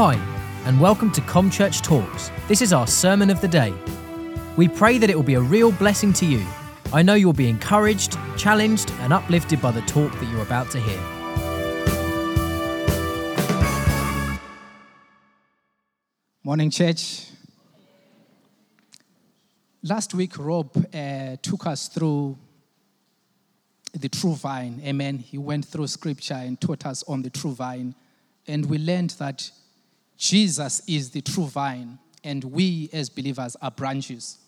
Hi, and welcome to ComChurch Talks. This is our sermon of the day. We pray that it will be a real blessing to you. I know you'll be encouraged, challenged, and uplifted by the talk that you're about to hear. Morning, church. Last week, Rob uh, took us through the true vine. Amen. He went through scripture and taught us on the true vine. And we learned that Jesus is the true vine, and we as believers are branches.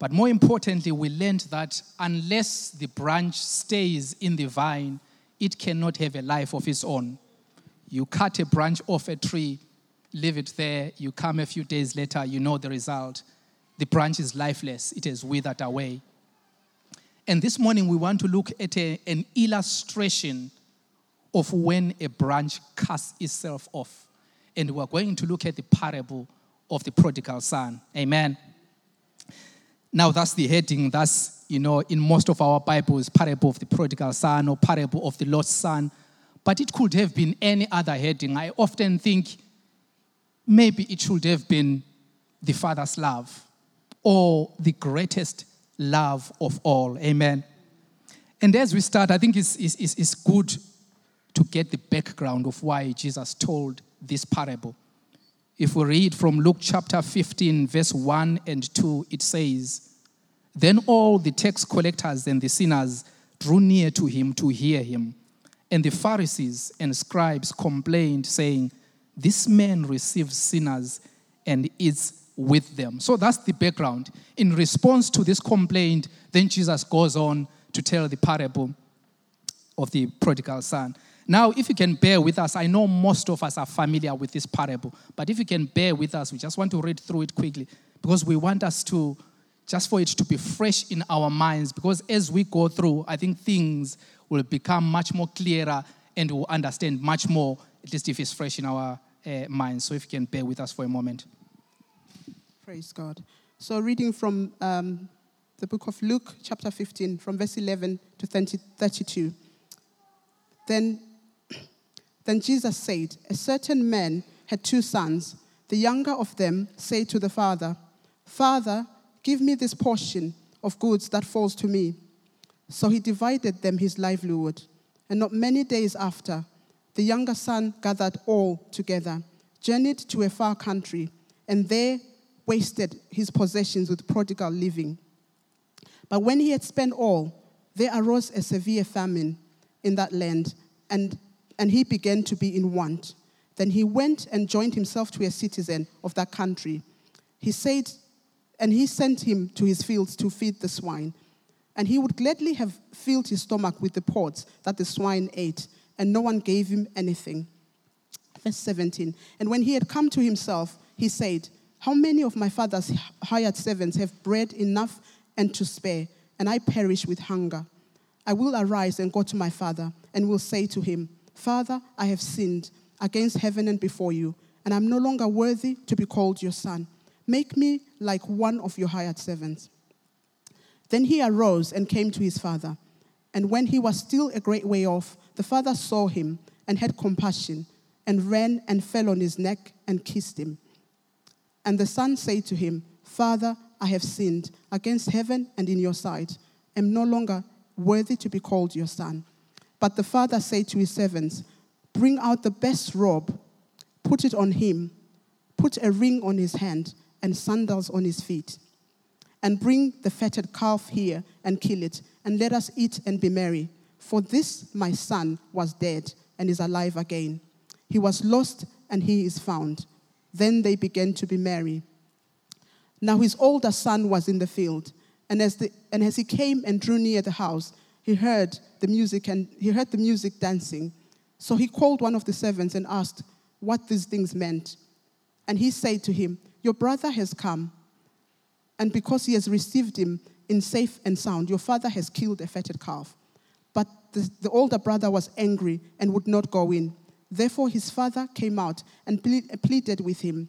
But more importantly, we learned that unless the branch stays in the vine, it cannot have a life of its own. You cut a branch off a tree, leave it there, you come a few days later, you know the result. The branch is lifeless, it has withered away. And this morning, we want to look at a, an illustration of when a branch casts itself off. And we're going to look at the parable of the prodigal son. Amen. Now, that's the heading. That's, you know, in most of our Bibles, parable of the prodigal son or parable of the lost son. But it could have been any other heading. I often think maybe it should have been the father's love or the greatest love of all. Amen. And as we start, I think it's, it's, it's good to get the background of why Jesus told this parable. If we read from Luke chapter 15, verse 1 and 2, it says, Then all the tax collectors and the sinners drew near to him to hear him. And the Pharisees and scribes complained, saying, This man receives sinners and eats with them. So that's the background. In response to this complaint, then Jesus goes on to tell the parable of the prodigal son. Now, if you can bear with us, I know most of us are familiar with this parable, but if you can bear with us, we just want to read through it quickly because we want us to, just for it to be fresh in our minds, because as we go through, I think things will become much more clearer and we'll understand much more, at least if it's fresh in our uh, minds. So if you can bear with us for a moment. Praise God. So, reading from um, the book of Luke, chapter 15, from verse 11 to 30, 32. Then then Jesus said, A certain man had two sons. The younger of them said to the father, Father, give me this portion of goods that falls to me. So he divided them his livelihood. And not many days after, the younger son gathered all together, journeyed to a far country, and there wasted his possessions with prodigal living. But when he had spent all, there arose a severe famine in that land, and and he began to be in want. Then he went and joined himself to a citizen of that country. He said, and he sent him to his fields to feed the swine. And he would gladly have filled his stomach with the pods that the swine ate, and no one gave him anything. Verse 17. And when he had come to himself, he said, How many of my father's hired servants have bread enough and to spare, and I perish with hunger? I will arise and go to my father, and will say to him, Father, I have sinned against heaven and before you, and I'm no longer worthy to be called your son. Make me like one of your hired servants. Then he arose and came to his father. And when he was still a great way off, the father saw him and had compassion, and ran and fell on his neck and kissed him. And the son said to him, Father, I have sinned against heaven and in your sight, am no longer worthy to be called your son. But the father said to his servants, Bring out the best robe, put it on him, put a ring on his hand, and sandals on his feet. And bring the fatted calf here and kill it, and let us eat and be merry. For this my son was dead and is alive again. He was lost and he is found. Then they began to be merry. Now his older son was in the field, and as, the, and as he came and drew near the house, he heard the music and he heard the music dancing. So he called one of the servants and asked what these things meant. And he said to him, Your brother has come, and because he has received him in safe and sound, your father has killed a fatted calf. But the, the older brother was angry and would not go in. Therefore his father came out and pleaded with him.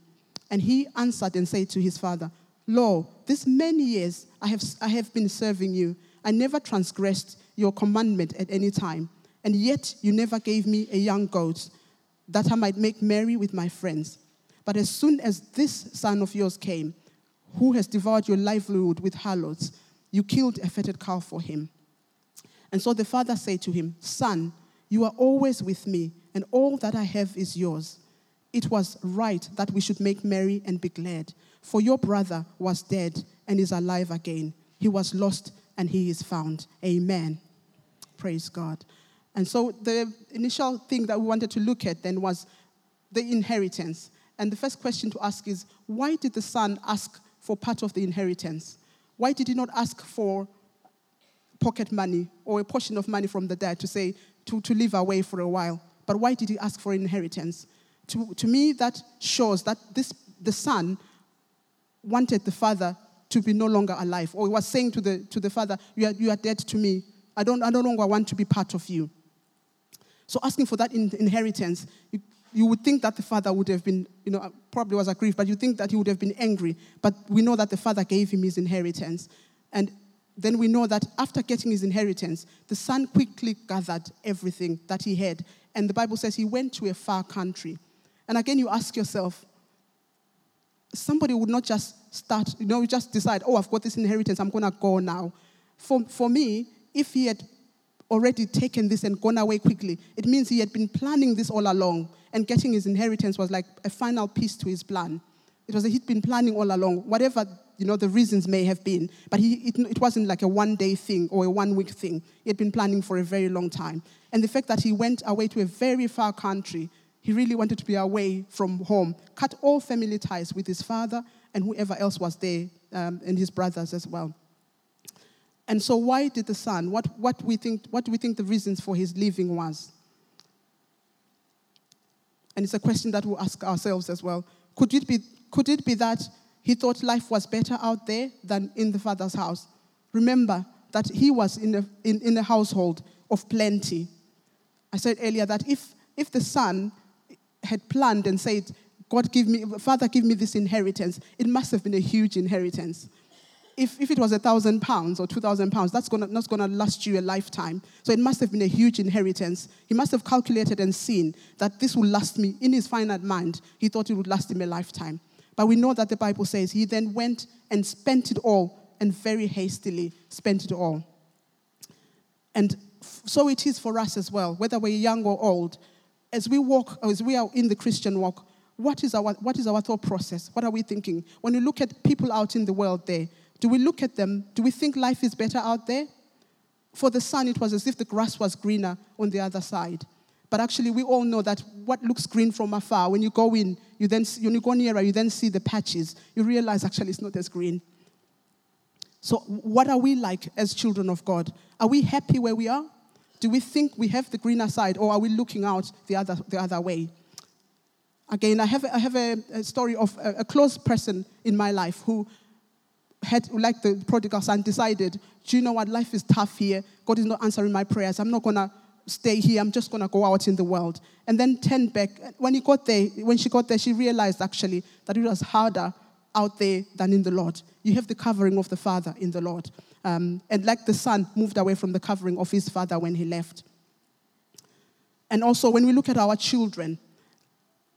And he answered and said to his father, Lo, this many years I have, I have been serving you. I never transgressed your commandment at any time, and yet you never gave me a young goat that I might make merry with my friends. But as soon as this son of yours came, who has devoured your livelihood with harlots, you killed a fatted calf for him. And so the father said to him, Son, you are always with me, and all that I have is yours. It was right that we should make merry and be glad, for your brother was dead and is alive again. He was lost and he is found. Amen. Praise God. And so the initial thing that we wanted to look at then was the inheritance. And the first question to ask is why did the son ask for part of the inheritance? Why did he not ask for pocket money or a portion of money from the dad to say, to, to live away for a while? But why did he ask for inheritance? To, to me, that shows that this, the son wanted the father to be no longer alive, or he was saying to the, to the father, you are, you are dead to me. I don't, I no longer want to be part of you. So asking for that in, inheritance, you, you would think that the father would have been, you know, uh, probably was aggrieved, but you think that he would have been angry. But we know that the father gave him his inheritance. And then we know that after getting his inheritance, the son quickly gathered everything that he had. And the Bible says he went to a far country. And again, you ask yourself, somebody would not just start, you know, just decide, oh, I've got this inheritance, I'm going to go now. For, for me, if he had already taken this and gone away quickly. It means he had been planning this all along, and getting his inheritance was like a final piece to his plan. It was that he'd been planning all along, whatever you know the reasons may have been, but he, it, it wasn't like a one-day thing or a one-week thing. He had been planning for a very long time, and the fact that he went away to a very far country, he really wanted to be away from home, cut all family ties with his father and whoever else was there, um, and his brothers as well. And so, why did the son? What, what, we think, what do we think the reasons for his leaving was? And it's a question that we'll ask ourselves as well. Could it be, could it be that he thought life was better out there than in the father's house? Remember that he was in a, in, in a household of plenty. I said earlier that if, if the son had planned and said, God, give me, Father, give me this inheritance, it must have been a huge inheritance if, if it was a thousand pounds or two thousand pounds, that's gonna, not going to last you a lifetime. So it must have been a huge inheritance. He must have calculated and seen that this will last me. In his finite mind, he thought it would last him a lifetime. But we know that the Bible says he then went and spent it all and very hastily spent it all. And so it is for us as well, whether we're young or old. As we walk, as we are in the Christian walk, what is our, what is our thought process? What are we thinking? When you look at people out in the world there, do we look at them? Do we think life is better out there? For the son, it was as if the grass was greener on the other side. But actually, we all know that what looks green from afar, when you go in, you then when you go nearer, you then see the patches. You realize actually it's not as green. So, what are we like as children of God? Are we happy where we are? Do we think we have the greener side, or are we looking out the other, the other way? Again, I have, I have a, a story of a, a close person in my life who had, like the prodigal son, decided, do you know what? Life is tough here. God is not answering my prayers. I'm not going to stay here. I'm just going to go out in the world. And then turned back. When he got there, when she got there, she realized actually that it was harder out there than in the Lord. You have the covering of the Father in the Lord. Um, and like the son moved away from the covering of his father when he left. And also, when we look at our children,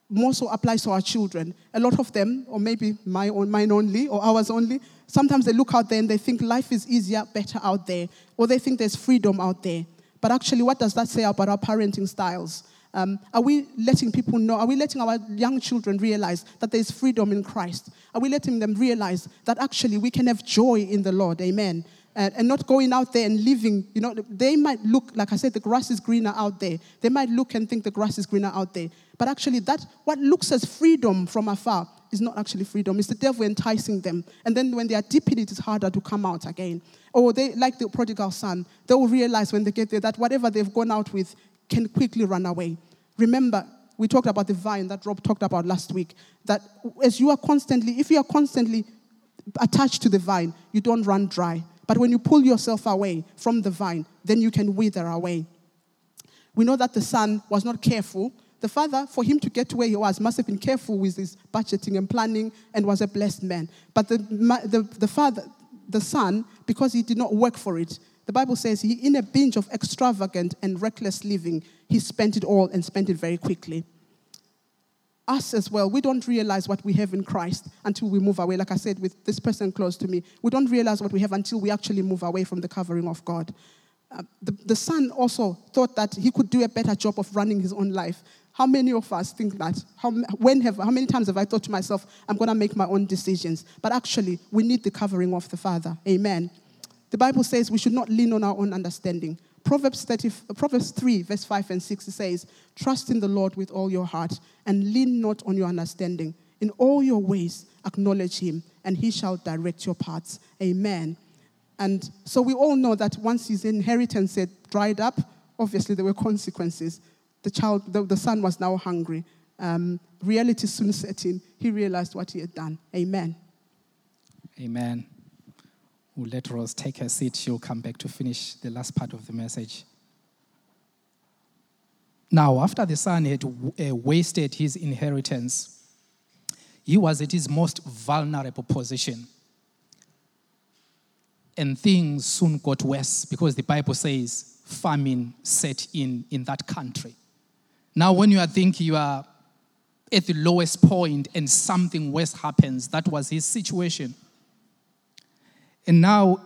more so applies to our children. A lot of them, or maybe my own, mine only, or ours only, sometimes they look out there and they think life is easier, better out there, or they think there's freedom out there. But actually, what does that say about our parenting styles? Um, are we letting people know? Are we letting our young children realize that there's freedom in Christ? Are we letting them realize that actually we can have joy in the Lord? Amen. Uh, and not going out there and living, you know, they might look, like I said, the grass is greener out there. They might look and think the grass is greener out there. But actually, that what looks as freedom from afar is not actually freedom. It's the devil enticing them. And then when they are deep in it, it's harder to come out again. Or they, like the prodigal son, they will realize when they get there that whatever they've gone out with can quickly run away. Remember, we talked about the vine that Rob talked about last week. That as you are constantly, if you are constantly attached to the vine, you don't run dry. But when you pull yourself away from the vine, then you can wither away. We know that the son was not careful the father, for him to get to where he was, must have been careful with his budgeting and planning and was a blessed man. But the, the, the father, the son, because he did not work for it, the Bible says he, in a binge of extravagant and reckless living, he spent it all and spent it very quickly. Us as well, we don't realize what we have in Christ until we move away. Like I said, with this person close to me, we don't realize what we have until we actually move away from the covering of God. Uh, the, the son also thought that he could do a better job of running his own life. How many of us think that? How, when have, how many times have I thought to myself, I'm going to make my own decisions? But actually, we need the covering of the Father. Amen. The Bible says we should not lean on our own understanding. Proverbs, 30, Proverbs 3, verse 5 and 6 says, Trust in the Lord with all your heart and lean not on your understanding. In all your ways, acknowledge him, and he shall direct your paths. Amen. And so we all know that once his inheritance had dried up, obviously there were consequences. The child, the, the son was now hungry. Um, reality soon set in. He realized what he had done. Amen. Amen. We'll let Rose take her seat. She'll come back to finish the last part of the message. Now, after the son had uh, wasted his inheritance, he was at his most vulnerable position. And things soon got worse because the Bible says famine set in in that country. Now, when you thinking you are at the lowest point and something worse happens, that was his situation. And now,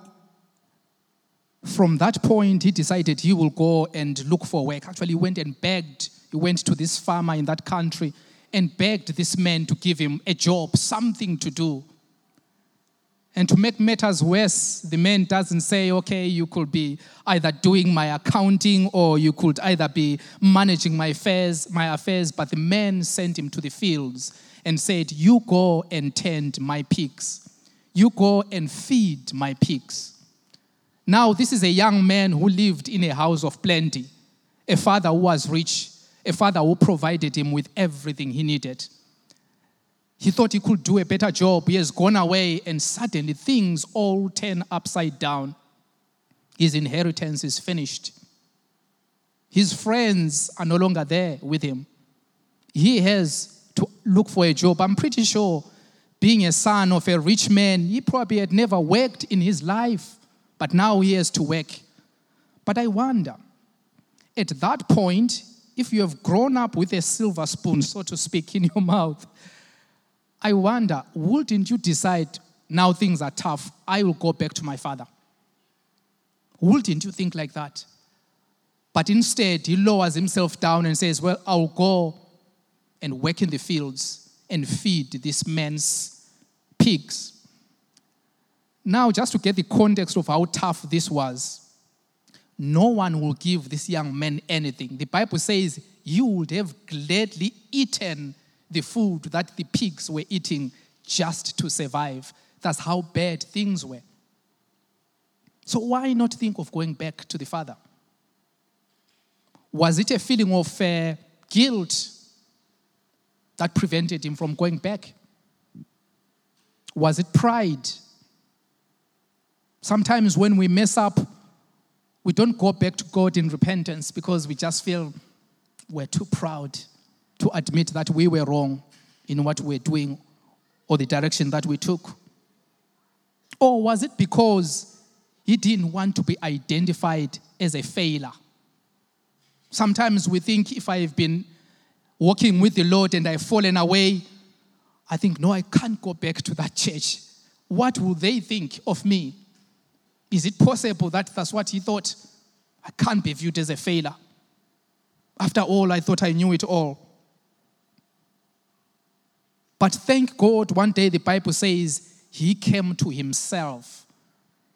from that point, he decided he will go and look for work. Actually, he went and begged. He went to this farmer in that country and begged this man to give him a job, something to do. And to make matters worse, the man doesn't say, okay, you could be either doing my accounting or you could either be managing my affairs, my affairs. But the man sent him to the fields and said, You go and tend my pigs. You go and feed my pigs. Now, this is a young man who lived in a house of plenty, a father who was rich, a father who provided him with everything he needed. He thought he could do a better job. He has gone away, and suddenly things all turn upside down. His inheritance is finished. His friends are no longer there with him. He has to look for a job. I'm pretty sure being a son of a rich man, he probably had never worked in his life, but now he has to work. But I wonder, at that point, if you have grown up with a silver spoon, so to speak, in your mouth, I wonder, wouldn't you decide now things are tough, I will go back to my father? Wouldn't you think like that? But instead, he lowers himself down and says, Well, I'll go and work in the fields and feed this man's pigs. Now, just to get the context of how tough this was, no one will give this young man anything. The Bible says you would have gladly eaten the food that the pigs were eating just to survive. That's how bad things were. So, why not think of going back to the father? Was it a feeling of uh, guilt that prevented him from going back? Was it pride? Sometimes when we mess up, we don't go back to God in repentance because we just feel we're too proud to admit that we were wrong in what we're doing or the direction that we took. Or was it because he didn't want to be identified as a failure? Sometimes we think if I've been walking with the Lord and I've fallen away, I think, no, I can't go back to that church. What will they think of me? Is it possible that that's what he thought? I can't be viewed as a failure. After all, I thought I knew it all. But thank God, one day the Bible says he came to himself.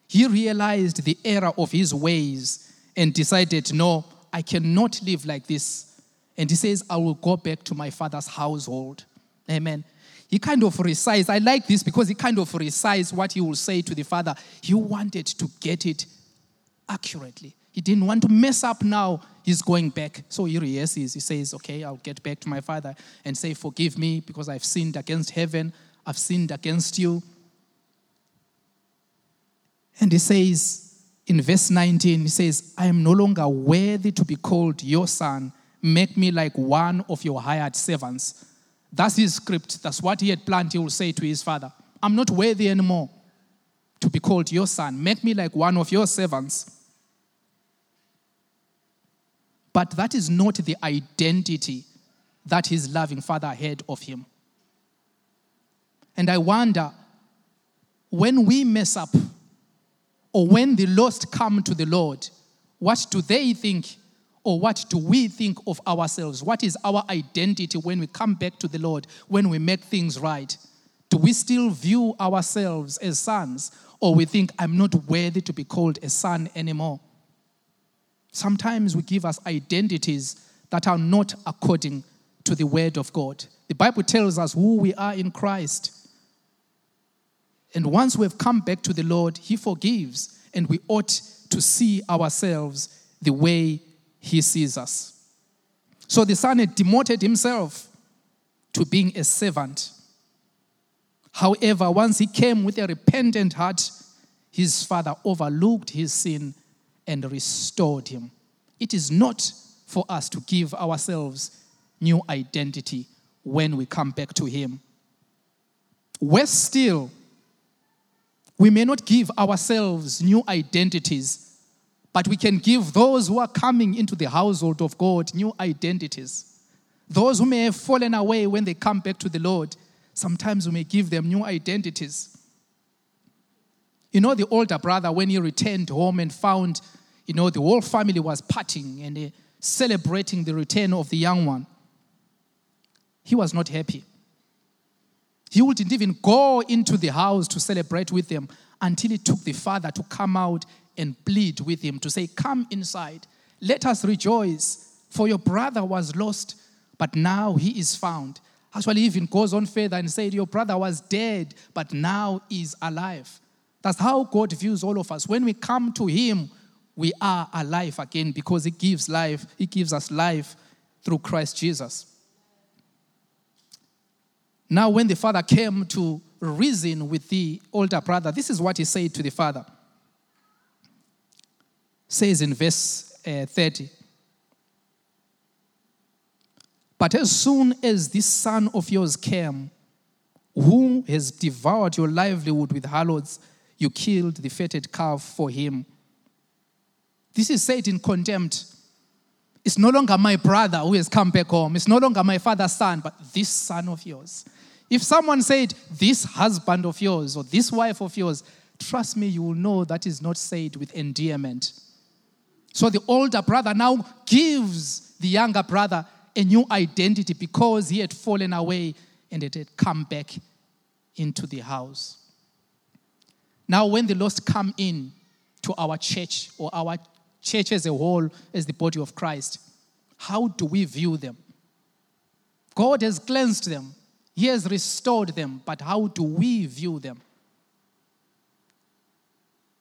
He realized the error of his ways and decided, no, I cannot live like this. And he says, I will go back to my father's household. Amen. He kind of recites. I like this because he kind of recites what he will say to the father. He wanted to get it accurately. He didn't want to mess up now. He's going back. So here he is. He says, Okay, I'll get back to my father and say, Forgive me because I've sinned against heaven. I've sinned against you. And he says in verse 19, he says, I am no longer worthy to be called your son Make me like one of your hired servants. That's his script. That's what he had planned. He will say to his father, I'm not worthy anymore to be called your son. Make me like one of your servants. But that is not the identity that his loving father had of him. And I wonder when we mess up or when the lost come to the Lord, what do they think or what do we think of ourselves? What is our identity when we come back to the Lord, when we make things right? Do we still view ourselves as sons or we think I'm not worthy to be called a son anymore? Sometimes we give us identities that are not according to the word of God. The Bible tells us who we are in Christ. And once we've come back to the Lord, He forgives, and we ought to see ourselves the way He sees us. So the son had demoted himself to being a servant. However, once he came with a repentant heart, his father overlooked his sin and restored him. It is not for us to give ourselves new identity when we come back to him. Worse still, we may not give ourselves new identities, but we can give those who are coming into the household of God new identities. Those who may have fallen away when they come back to the Lord, sometimes we may give them new identities. You know, the older brother, when he returned home and found, you know, the whole family was partying and uh, celebrating the return of the young one, he was not happy. He wouldn't even go into the house to celebrate with them until he took the father to come out and plead with him to say, Come inside, let us rejoice, for your brother was lost, but now he is found. Actually, even goes on further and said, Your brother was dead, but now is alive. That's how God views all of us. When we come to Him, we are alive again because He gives life, He gives us life through Christ Jesus. Now, when the father came to reason with the older brother, this is what he said to the father. Says in verse uh, 30. But as soon as this son of yours came, who has devoured your livelihood with harlots, you killed the fatted calf for him. This is said in contempt. It's no longer my brother who has come back home. It's no longer my father's son, but this son of yours. If someone said, This husband of yours or this wife of yours, trust me, you will know that is not said with endearment. So the older brother now gives the younger brother a new identity because he had fallen away and it had come back into the house. Now, when the lost come in to our church or our church as a whole, as the body of Christ, how do we view them? God has cleansed them. He has restored them, but how do we view them?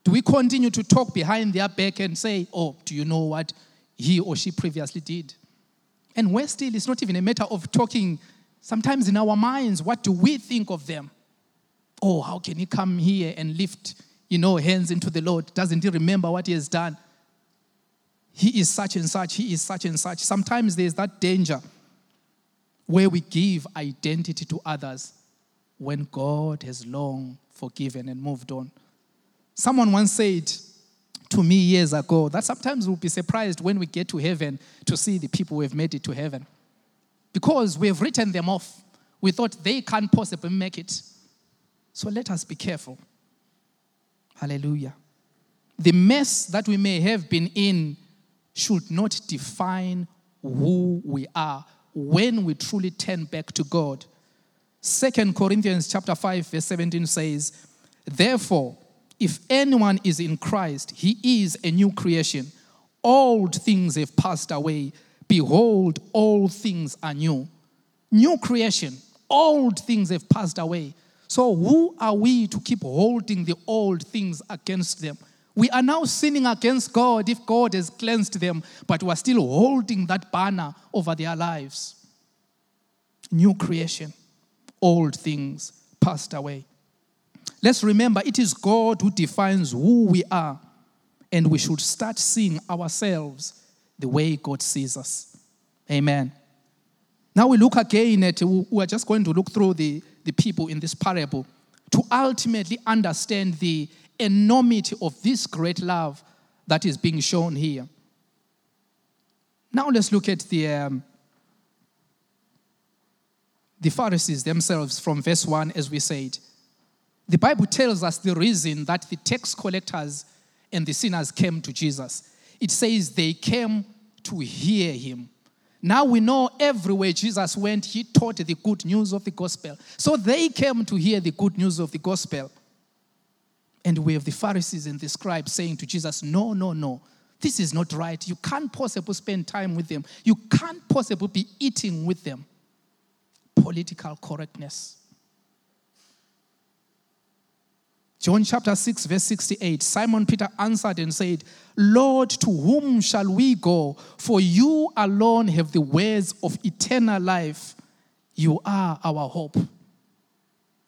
Do we continue to talk behind their back and say, Oh, do you know what he or she previously did? And where still, it's not even a matter of talking. Sometimes in our minds, what do we think of them? Oh, how can he come here and lift, you know, hands into the Lord? Doesn't he remember what he has done? He is such and such, he is such and such. Sometimes there's that danger where we give identity to others when God has long forgiven and moved on. Someone once said to me years ago that sometimes we'll be surprised when we get to heaven to see the people who have made it to heaven. Because we have written them off. We thought they can't possibly make it. So let us be careful. Hallelujah. The mess that we may have been in should not define who we are when we truly turn back to God. Second Corinthians chapter 5 verse 17 says, "Therefore, if anyone is in Christ, he is a new creation. Old things have passed away; behold, all things are new." New creation. Old things have passed away. So who are we to keep holding the old things against them? We are now sinning against God if God has cleansed them, but we are still holding that banner over their lives. New creation, old things passed away. Let's remember it is God who defines who we are, and we should start seeing ourselves the way God sees us. Amen. Now we look again at, we are just going to look through the, the people in this parable to ultimately understand the enormity of this great love that is being shown here. Now let's look at the, um, the Pharisees themselves from verse 1, as we said. The Bible tells us the reason that the tax collectors and the sinners came to Jesus. It says they came to hear him. Now we know everywhere Jesus went, he taught the good news of the gospel. So they came to hear the good news of the gospel. And we have the Pharisees and the scribes saying to Jesus, No, no, no. This is not right. You can't possibly spend time with them. You can't possibly be eating with them. Political correctness. John chapter 6, verse 68 Simon Peter answered and said, Lord, to whom shall we go? For you alone have the words of eternal life. You are our hope.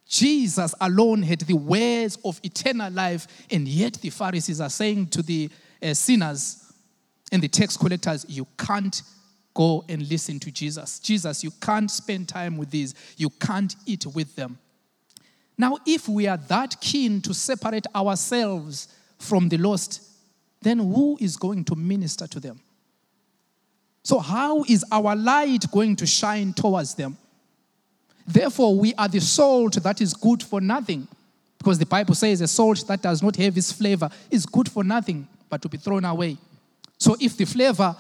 Jesus alone had the words of eternal life, and yet the Pharisees are saying to the uh, sinners and the tax collectors, You can't go and listen to Jesus. Jesus, you can't spend time with these, you can't eat with them. Now, if we are that keen to separate ourselves from the lost, then who is going to minister to them? So, how is our light going to shine towards them? Therefore, we are the salt that is good for nothing. Because the Bible says a salt that does not have its flavor is good for nothing but to be thrown away. So, if the flavor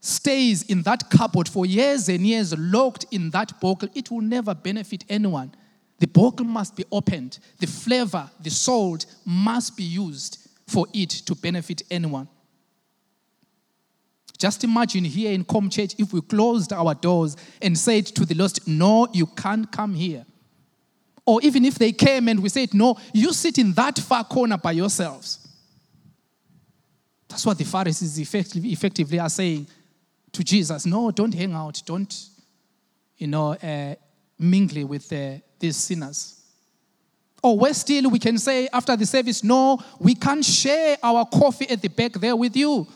stays in that cupboard for years and years, locked in that bottle, it will never benefit anyone. The bottle must be opened. The flavor, the salt must be used for it to benefit anyone. Just imagine here in Com Church if we closed our doors and said to the lost, No, you can't come here. Or even if they came and we said, No, you sit in that far corner by yourselves. That's what the Pharisees effectively, are saying to Jesus. No, don't hang out. Don't, you know, uh, mingle with uh, these sinners. Or worse still, we can say after the service, no, we can't share our coffee at the back there with you.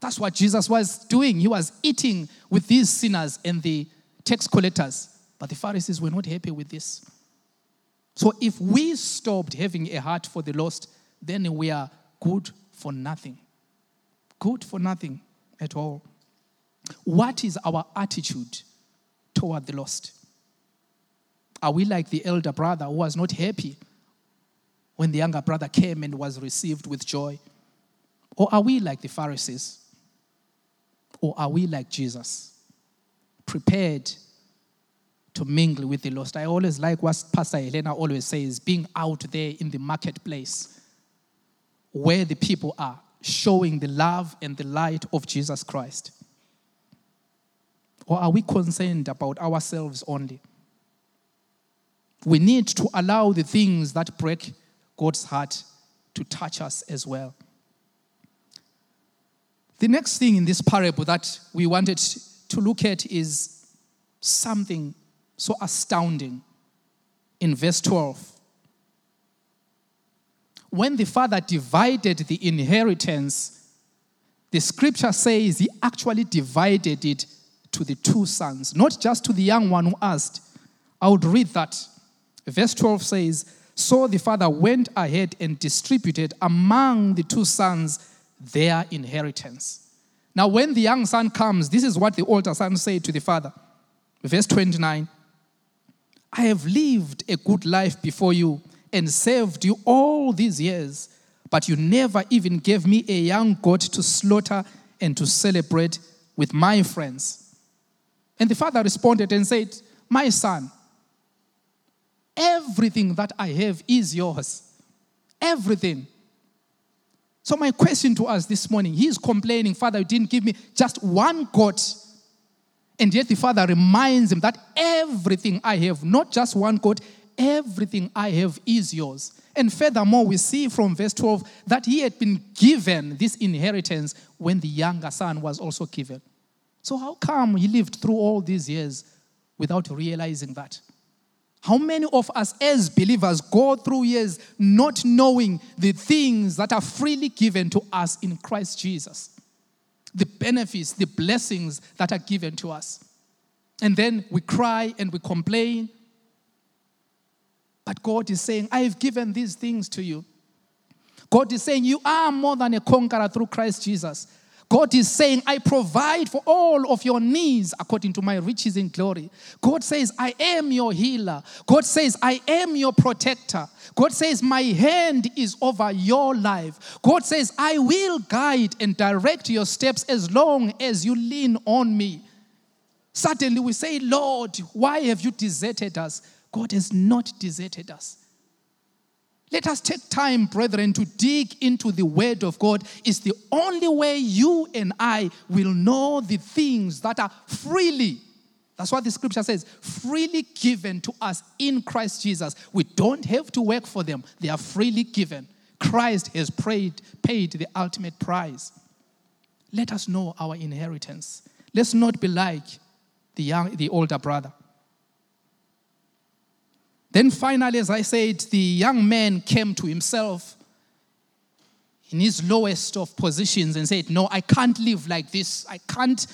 That's what Jesus was doing. He was eating with these sinners and the tax collectors. But the Pharisees were not happy with this. So if we stopped having a heart for the lost, then we are good for nothing. Good for nothing at all. What is our attitude toward the lost? Are we like the elder brother who was not happy when the younger brother came and was received with joy? Or are we like the Pharisees? Or are we like Jesus, prepared to mingle with the lost? I always like what Pastor Helena always says being out there in the marketplace where the people are, showing the love and the light of Jesus Christ. Or are we concerned about ourselves only? We need to allow the things that break God's heart to touch us as well. The next thing in this parable that we wanted to look at is something so astounding in verse 12. When the father divided the inheritance, the scripture says he actually divided it to the two sons, not just to the young one who asked. I would read that. Verse 12 says, So the father went ahead and distributed among the two sons their inheritance. Now, when the young son comes, this is what the older son said to the father. Verse 29 I have lived a good life before you and served you all these years, but you never even gave me a young goat to slaughter and to celebrate with my friends. And the father responded and said, My son, everything that I have is yours. Everything. So, my question to us this morning he's complaining, Father, you didn't give me just one goat. And yet the Father reminds him that everything I have, not just one goat, everything I have is yours. And furthermore, we see from verse 12 that he had been given this inheritance when the younger son was also given. So, how come he lived through all these years without realizing that? How many of us as believers go through years not knowing the things that are freely given to us in Christ Jesus? The benefits, the blessings that are given to us. And then we cry and we complain. But God is saying, I have given these things to you. God is saying, You are more than a conqueror through Christ Jesus. God is saying, I provide for all of your needs according to my riches in glory. God says, I am your healer. God says, I am your protector. God says, My hand is over your life. God says, I will guide and direct your steps as long as you lean on me. Suddenly we say, Lord, why have you deserted us? God has not deserted us. Let us take time, brethren, to dig into the Word of God. It's the only way you and I will know the things that are freely, that's what the scripture says, freely given to us in Christ Jesus. We don't have to work for them, they are freely given. Christ has paid, paid the ultimate price. Let us know our inheritance. Let's not be like the, young, the older brother. Then finally, as I said, the young man came to himself in his lowest of positions and said, No, I can't live like this. I can't,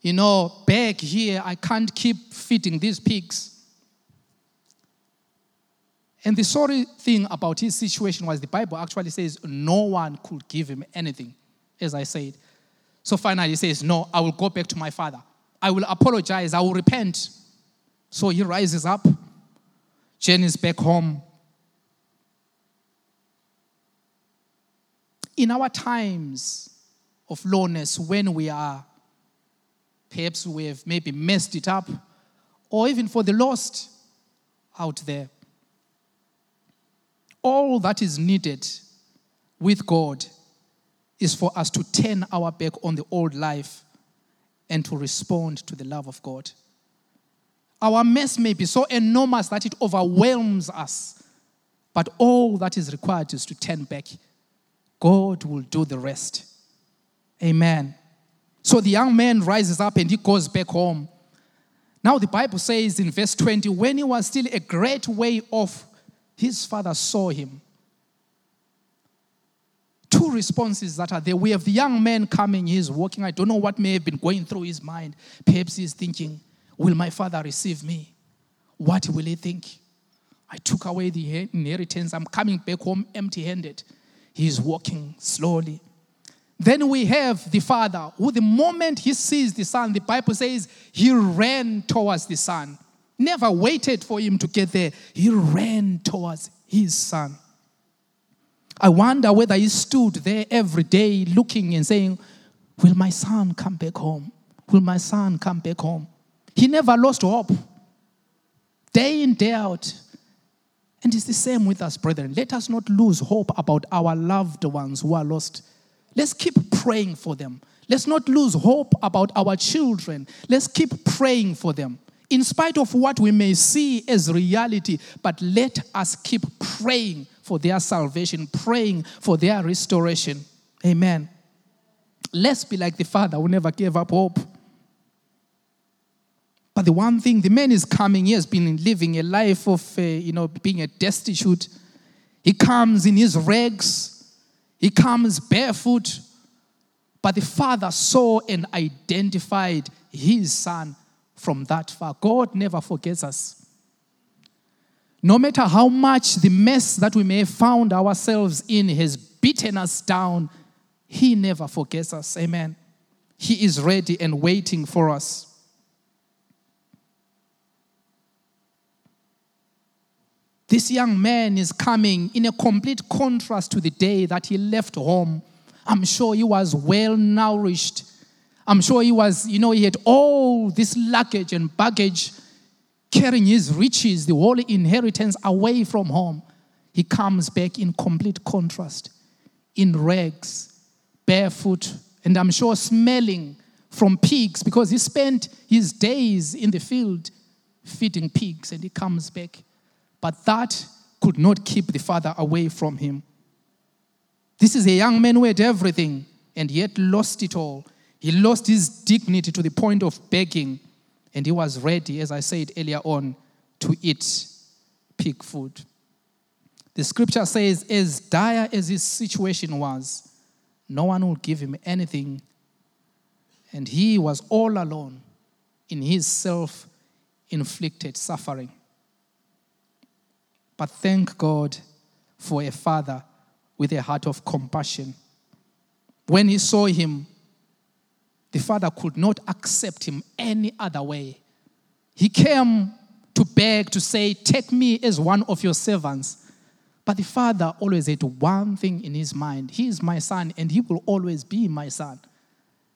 you know, beg here. I can't keep feeding these pigs. And the sorry thing about his situation was the Bible actually says no one could give him anything, as I said. So finally, he says, No, I will go back to my father. I will apologize. I will repent. So he rises up journeys back home. In our times of lowness, when we are, perhaps we have maybe messed it up, or even for the lost out there, all that is needed with God is for us to turn our back on the old life and to respond to the love of God. Our mess may be so enormous that it overwhelms us. But all that is required is to turn back. God will do the rest. Amen. So the young man rises up and he goes back home. Now, the Bible says in verse 20, when he was still a great way off, his father saw him. Two responses that are there. We have the young man coming, he's walking. I don't know what may have been going through his mind. Perhaps he's thinking, Will my father receive me? What will he think? I took away the inheritance. I'm coming back home empty handed. He's walking slowly. Then we have the father, who the moment he sees the son, the Bible says he ran towards the son. Never waited for him to get there. He ran towards his son. I wonder whether he stood there every day looking and saying, Will my son come back home? Will my son come back home? He never lost hope. Day in, day out. And it's the same with us, brethren. Let us not lose hope about our loved ones who are lost. Let's keep praying for them. Let's not lose hope about our children. Let's keep praying for them. In spite of what we may see as reality, but let us keep praying for their salvation, praying for their restoration. Amen. Let's be like the Father who never gave up hope. But the one thing, the man is coming, he has been living a life of, uh, you know, being a destitute. He comes in his rags, he comes barefoot. But the father saw and identified his son from that far. God never forgets us. No matter how much the mess that we may have found ourselves in has beaten us down, he never forgets us. Amen. He is ready and waiting for us. This young man is coming in a complete contrast to the day that he left home. I'm sure he was well nourished. I'm sure he was, you know, he had all this luggage and baggage carrying his riches, the whole inheritance away from home. He comes back in complete contrast, in rags, barefoot, and I'm sure smelling from pigs because he spent his days in the field feeding pigs and he comes back but that could not keep the father away from him. This is a young man who had everything and yet lost it all. He lost his dignity to the point of begging, and he was ready, as I said earlier on, to eat pig food. The scripture says, as dire as his situation was, no one would give him anything. And he was all alone in his self inflicted suffering. But thank God for a father with a heart of compassion. When he saw him, the father could not accept him any other way. He came to beg, to say, Take me as one of your servants. But the father always had one thing in his mind He is my son, and he will always be my son.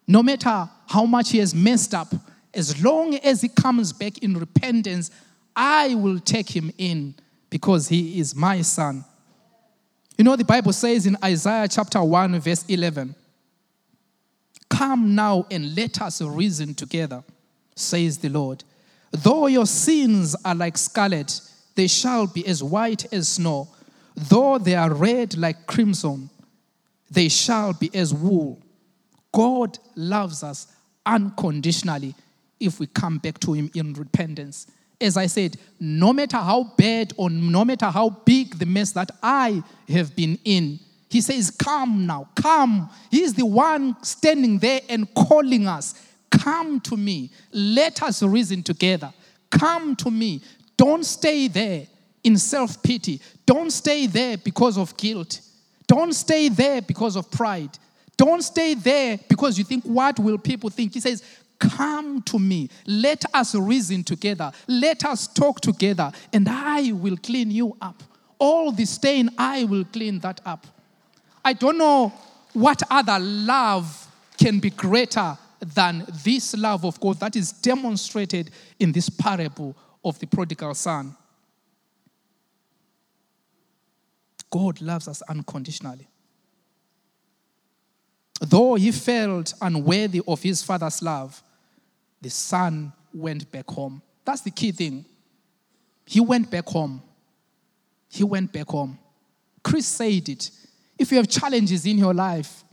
No matter how much he has messed up, as long as he comes back in repentance, I will take him in because he is my son. You know, the Bible says in Isaiah chapter 1, verse 11, Come now and let us reason together, says the Lord. Though your sins are like scarlet, they shall be as white as snow. Though they are red like crimson, they shall be as wool. God loves us unconditionally if we come back to Him in repentance. As I said, no matter how bad or no matter how big the mess that I have been in, He says, Come now, come. He's the one standing there and calling us. Come to me. Let us reason together. Come to me. Don't stay there in self pity. Don't stay there because of guilt. Don't stay there because of pride. Don't stay there because you think, what will people think? He says, Come to me. Let us reason together. Let us talk together, and I will clean you up. All the stain, I will clean that up. I don't know what other love can be greater than this love of God that is demonstrated in this parable of the prodigal son. God loves us unconditionally. Though he felt unworthy of his father's love, the son went back home. That's the key thing. He went back home. He went back home. Chris said it. If you have challenges in your life,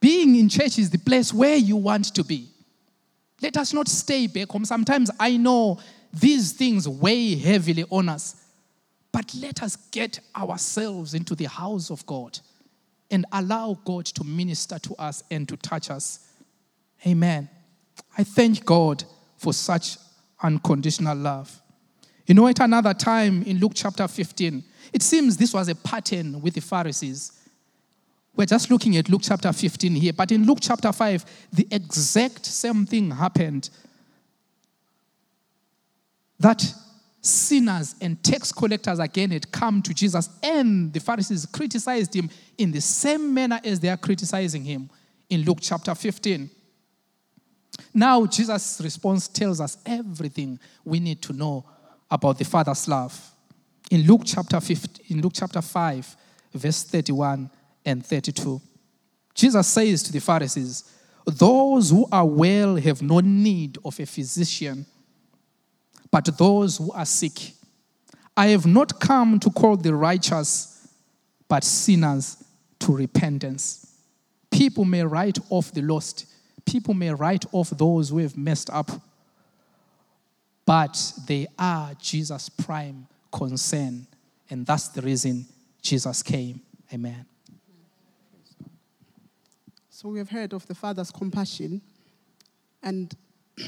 being in church is the place where you want to be. Let us not stay back home. Sometimes I know these things weigh heavily on us, but let us get ourselves into the house of God and allow God to minister to us and to touch us. Amen. I thank God for such unconditional love. You know, at another time in Luke chapter 15, it seems this was a pattern with the Pharisees. We're just looking at Luke chapter 15 here, but in Luke chapter 5, the exact same thing happened. That sinners and tax collectors again had come to Jesus, and the Pharisees criticized him in the same manner as they are criticizing him in Luke chapter 15. Now, Jesus' response tells us everything we need to know about the Father's love. In Luke chapter 15, in Luke chapter 5, verse 31 and 32, Jesus says to the Pharisees, Those who are well have no need of a physician, but those who are sick. I have not come to call the righteous, but sinners to repentance. People may write off the lost people may write off those who have messed up, but they are Jesus' prime concern. And that's the reason Jesus came. Amen. So we have heard of the Father's compassion, and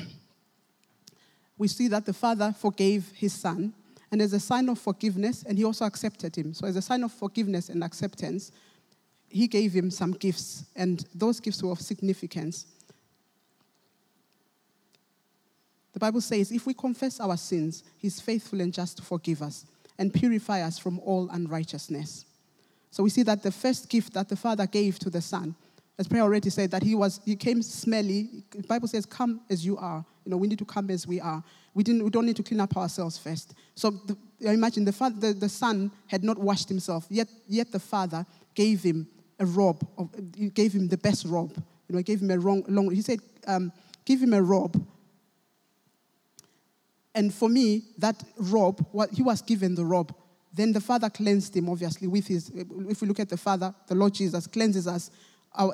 we see that the Father forgave his Son, and as a sign of forgiveness, and he also accepted him. So, as a sign of forgiveness and acceptance, he gave him some gifts, and those gifts were of significance. The Bible says, if we confess our sins, He's faithful and just to forgive us and purify us from all unrighteousness. So we see that the first gift that the Father gave to the Son, as prayer already said, that he was he came smelly. The Bible says, "Come as you are." You know, we need to come as we are. We didn't. We don't need to clean up ourselves first. So the, imagine the, father, the the son had not washed himself yet. Yet the father gave him a robe. Of, gave him the best robe. You know, he gave him a wrong, long. He said, um, "Give him a robe and for me, that robe, what, he was given the robe. Then the Father cleansed him, obviously, with his. If we look at the Father, the Lord Jesus cleanses us.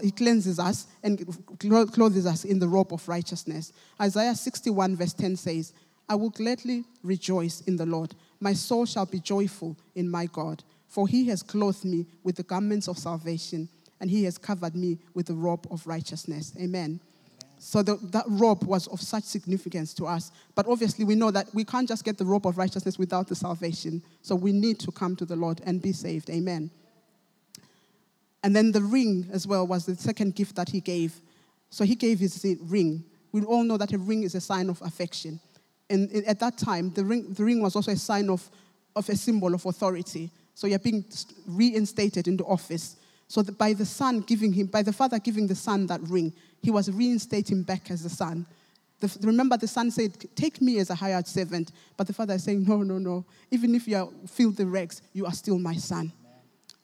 He cleanses us and clothes us in the robe of righteousness. Isaiah 61, verse 10 says, I will gladly rejoice in the Lord. My soul shall be joyful in my God, for he has clothed me with the garments of salvation, and he has covered me with the robe of righteousness. Amen. So the, that robe was of such significance to us. But obviously, we know that we can't just get the robe of righteousness without the salvation. So we need to come to the Lord and be saved. Amen. And then the ring as well was the second gift that he gave. So he gave his ring. We all know that a ring is a sign of affection. And at that time, the ring, the ring was also a sign of, of a symbol of authority. So you're being reinstated into office. So by the son giving him, by the father giving the son that ring, he was reinstating back as the son. The, remember, the son said, Take me as a hired servant. But the father is saying, No, no, no. Even if you are filthy rags, you are still my son.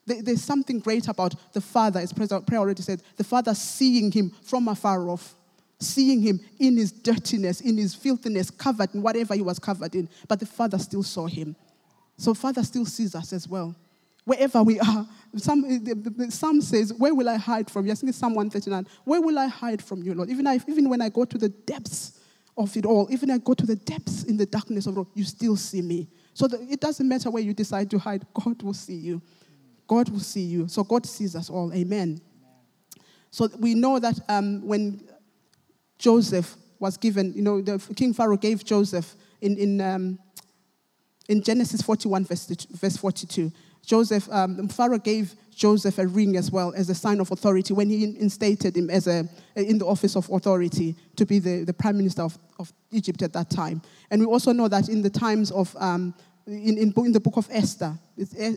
there's something great about the father, as prayer already said, the father seeing him from afar off, seeing him in his dirtiness, in his filthiness, covered in whatever he was covered in. But the father still saw him. So, Father still sees us as well. Wherever we are, some, the, the Psalm says, Where will I hide from you? I think it's Psalm 139. Where will I hide from you, Lord? Even, I, even when I go to the depths of it all, even I go to the depths in the darkness of it all, you still see me. So it doesn't matter where you decide to hide, God will see you. God will see you. So God sees us all. Amen. So we know that um, when Joseph was given, you know, the King Pharaoh gave Joseph in, in um, in Genesis 41, verse, verse 42, Joseph, um, Pharaoh gave Joseph a ring as well as a sign of authority when he instated him as a, in the office of authority to be the, the prime minister of, of Egypt at that time. And we also know that in the times of, um, in, in, in the book of Esther,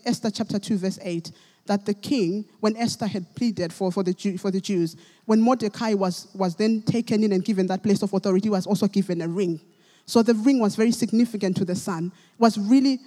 Esther chapter 2, verse 8, that the king, when Esther had pleaded for, for, the, Jew, for the Jews, when Mordecai was, was then taken in and given that place of authority, was also given a ring. So the ring was very significant to the son, was really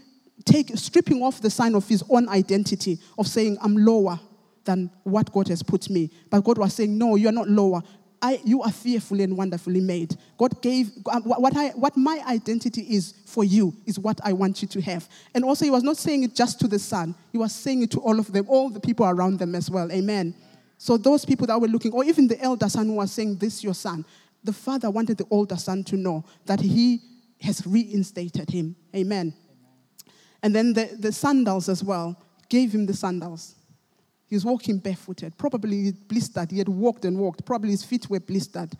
take, stripping off the sign of his own identity of saying, I'm lower than what God has put me. But God was saying, No, you're not lower. I, you are fearfully and wonderfully made. God gave uh, what, I, what my identity is for you is what I want you to have. And also, He was not saying it just to the son, He was saying it to all of them, all the people around them as well. Amen. So, those people that were looking, or even the elder son who was saying, This your son, the father wanted the older son to know that he has reinstated him. Amen. And then the, the sandals as well, gave him the sandals. He was walking barefooted, probably blistered. He had walked and walked. Probably his feet were blistered,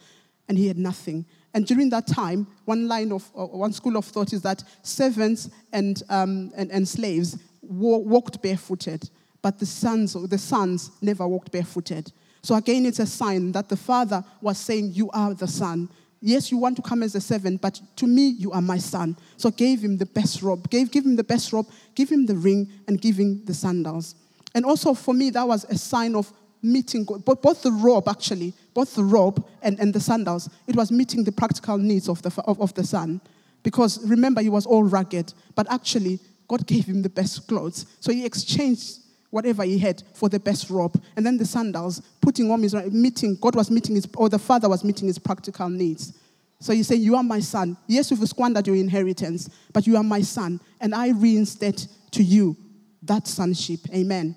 and he had nothing. And during that time, one line of uh, one school of thought is that servants and, um, and, and, slaves walked barefooted, but the sons, the sons never walked barefooted. So again, it's a sign that the father was saying, You are the son. Yes, you want to come as a servant, but to me, you are my son. So gave him the best robe, gave, give him the best robe, give him the ring, and give him the sandals. And also for me, that was a sign of meeting God. Both the robe, actually, both the robe and, and the sandals, it was meeting the practical needs of the, of, of the son. Because remember, he was all rugged, but actually, God gave him the best clothes. So he exchanged whatever he had for the best robe. And then the sandals, putting on his meeting, God was meeting his, or the father was meeting his practical needs. So you say, You are my son. Yes, you've squandered your inheritance, but you are my son. And I reinstate to you that sonship. Amen. Amen.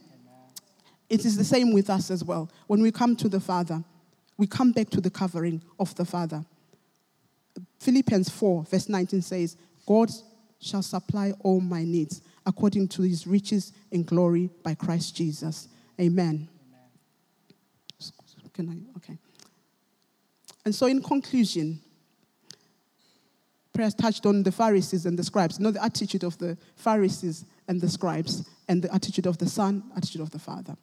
It is the same with us as well. When we come to the Father, we come back to the covering of the Father. Philippians 4, verse 19 says, God shall supply all my needs according to his riches in glory by Christ Jesus. Amen. Amen. Can I? Okay. And so, in conclusion, prayer touched on the Pharisees and the scribes. Know, the attitude of the Pharisees and the scribes, and the attitude of the Son, attitude of the Father.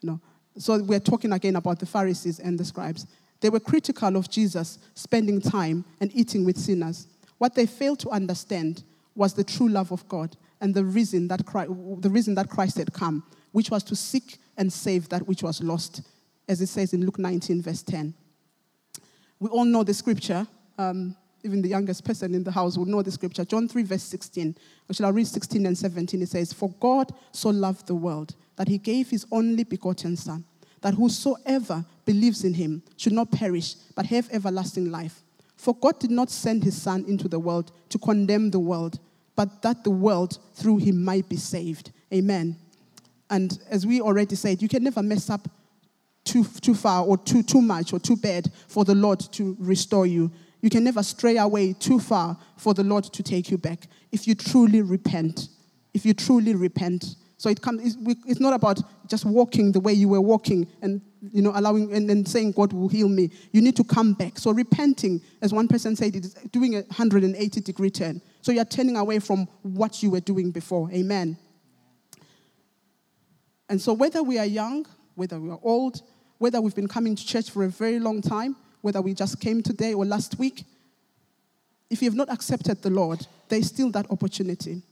You know, so we're talking again about the Pharisees and the scribes. They were critical of Jesus spending time and eating with sinners. What they failed to understand was the true love of God and the reason that Christ, the reason that Christ had come, which was to seek and save that which was lost, as it says in Luke 19, verse 10. We all know the scripture. Um, even the youngest person in the house will know the scripture. John 3, verse 16. Which I'll read 16 and 17. It says, For God so loved the world that he gave his only begotten Son, that whosoever believes in him should not perish, but have everlasting life. For God did not send his Son into the world to condemn the world, but that the world through him might be saved. Amen. And as we already said, you can never mess up too, too far or too, too much or too bad for the Lord to restore you. You can never stray away too far for the Lord to take you back if you truly repent. If you truly repent. So it comes, it's not about just walking the way you were walking and you know allowing and, and saying God will heal me. You need to come back. So repenting, as one person said, is doing a 180 degree turn. So you're turning away from what you were doing before. Amen. And so, whether we are young whether we are old, whether we've been coming to church for a very long time, whether we just came today or last week, if you have not accepted the Lord, there is still that opportunity.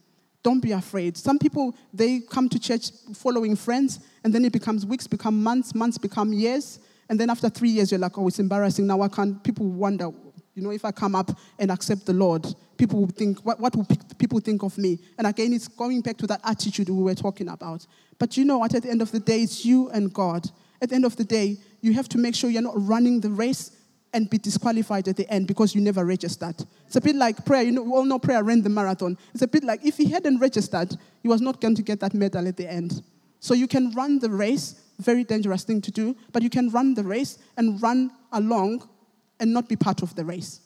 Don't be afraid. Some people, they come to church following friends, and then it becomes weeks, become months, months become years. And then after three years, you're like, oh, it's embarrassing. Now I can't. People wonder, you know, if I come up and accept the Lord, people will think, what, what will people think of me? And again, it's going back to that attitude we were talking about. But you know what? At the end of the day, it's you and God. At the end of the day, you have to make sure you're not running the race and be disqualified at the end because you never registered. It's a bit like prayer. You know, we all know prayer ran the marathon. It's a bit like if he hadn't registered, he was not going to get that medal at the end. So you can run the race, very dangerous thing to do, but you can run the race and run along and not be part of the race.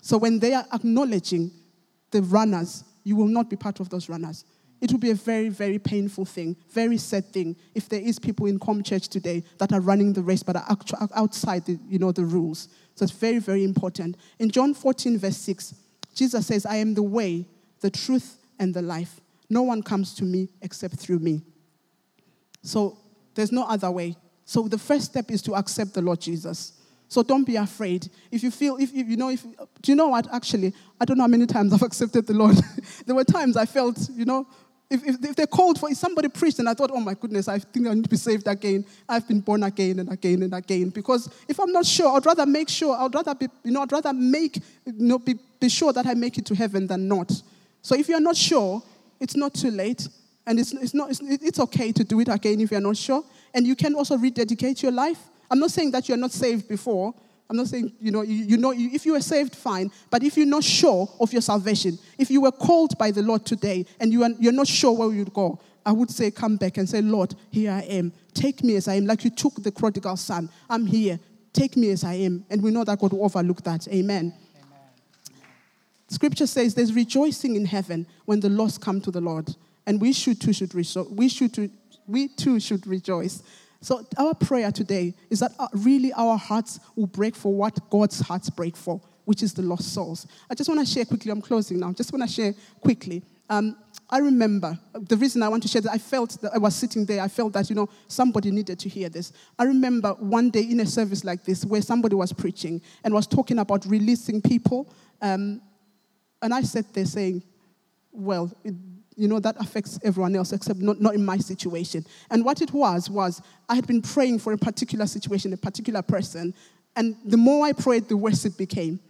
So when they are acknowledging the runners, you will not be part of those runners. It will be a very, very painful thing, very sad thing if there is people in Com Church today that are running the race but are outside the, you know, the rules. So it's very, very important. In John 14, verse 6, Jesus says, I am the way, the truth, and the life. No one comes to me except through me. So there's no other way. So the first step is to accept the Lord Jesus. So don't be afraid. If you feel, if, you know, if do you know what? Actually, I don't know how many times I've accepted the Lord. there were times I felt, you know, if, if, if, they called for, if somebody preached and I thought, oh my goodness, I think I need to be saved again, I've been born again and again and again. Because if I'm not sure, I'd rather make sure, I'd rather be, you know, I'd rather make, you know, be, be sure that I make it to heaven than not. So if you're not sure, it's not too late. And it's, it's, not, it's, it's okay to do it again if you're not sure. And you can also rededicate your life. I'm not saying that you're not saved before, I'm not saying, you know, you, you know, if you were saved, fine. But if you're not sure of your salvation, if you were called by the Lord today and you are, you're not sure where you'd go, I would say, come back and say, Lord, here I am. Take me as I am, like you took the prodigal son. I'm here. Take me as I am. And we know that God will overlook that. Amen. Amen. Scripture says there's rejoicing in heaven when the lost come to the Lord. And we should too should. We should too, we too should rejoice. So, our prayer today is that uh, really our hearts will break for what God's hearts break for, which is the lost souls. I just want to share quickly, I'm closing now, just want to share quickly. Um, I remember the reason I want to share that I felt that I was sitting there, I felt that, you know, somebody needed to hear this. I remember one day in a service like this where somebody was preaching and was talking about releasing people. Um, and I sat there saying, well, it, you know, that affects everyone else except not, not in my situation. And what it was, was I had been praying for a particular situation, a particular person, and the more I prayed, the worse it became.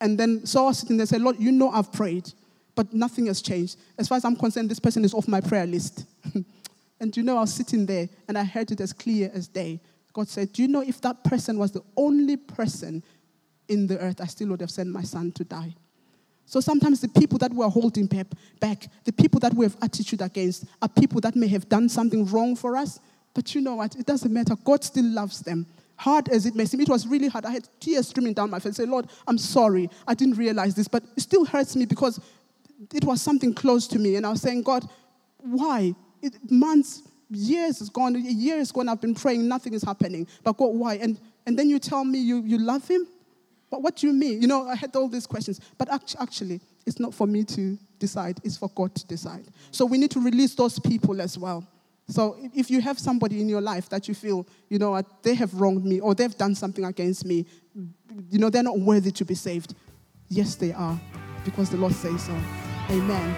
And then so I was sitting there and said, Lord, you know I've prayed, but nothing has changed. As far as I'm concerned, this person is off my prayer list. and you know, I was sitting there and I heard it as clear as day. God said, Do you know if that person was the only person in the earth, I still would have sent my son to die? So sometimes the people that we're holding back, the people that we have attitude against, are people that may have done something wrong for us. But you know what? It doesn't matter. God still loves them. Hard as it may seem, it was really hard. I had tears streaming down my face. I say, Lord, I'm sorry. I didn't realize this, but it still hurts me because it was something close to me. And I was saying, God, why? It, months, years is gone. A year gone. I've been praying. Nothing is happening. But God, why? And, and then you tell me you, you love him? What, what do you mean? You know, I had all these questions. But actually, it's not for me to decide, it's for God to decide. So we need to release those people as well. So if you have somebody in your life that you feel, you know, they have wronged me or they've done something against me, you know, they're not worthy to be saved. Yes, they are, because the Lord says so. Amen.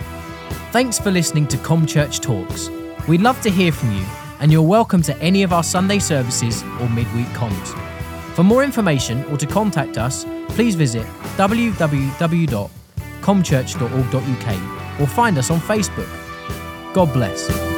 Thanks for listening to Com Church Talks. We'd love to hear from you, and you're welcome to any of our Sunday services or midweek comms. For more information or to contact us, please visit www.comchurch.org.uk or find us on Facebook. God bless.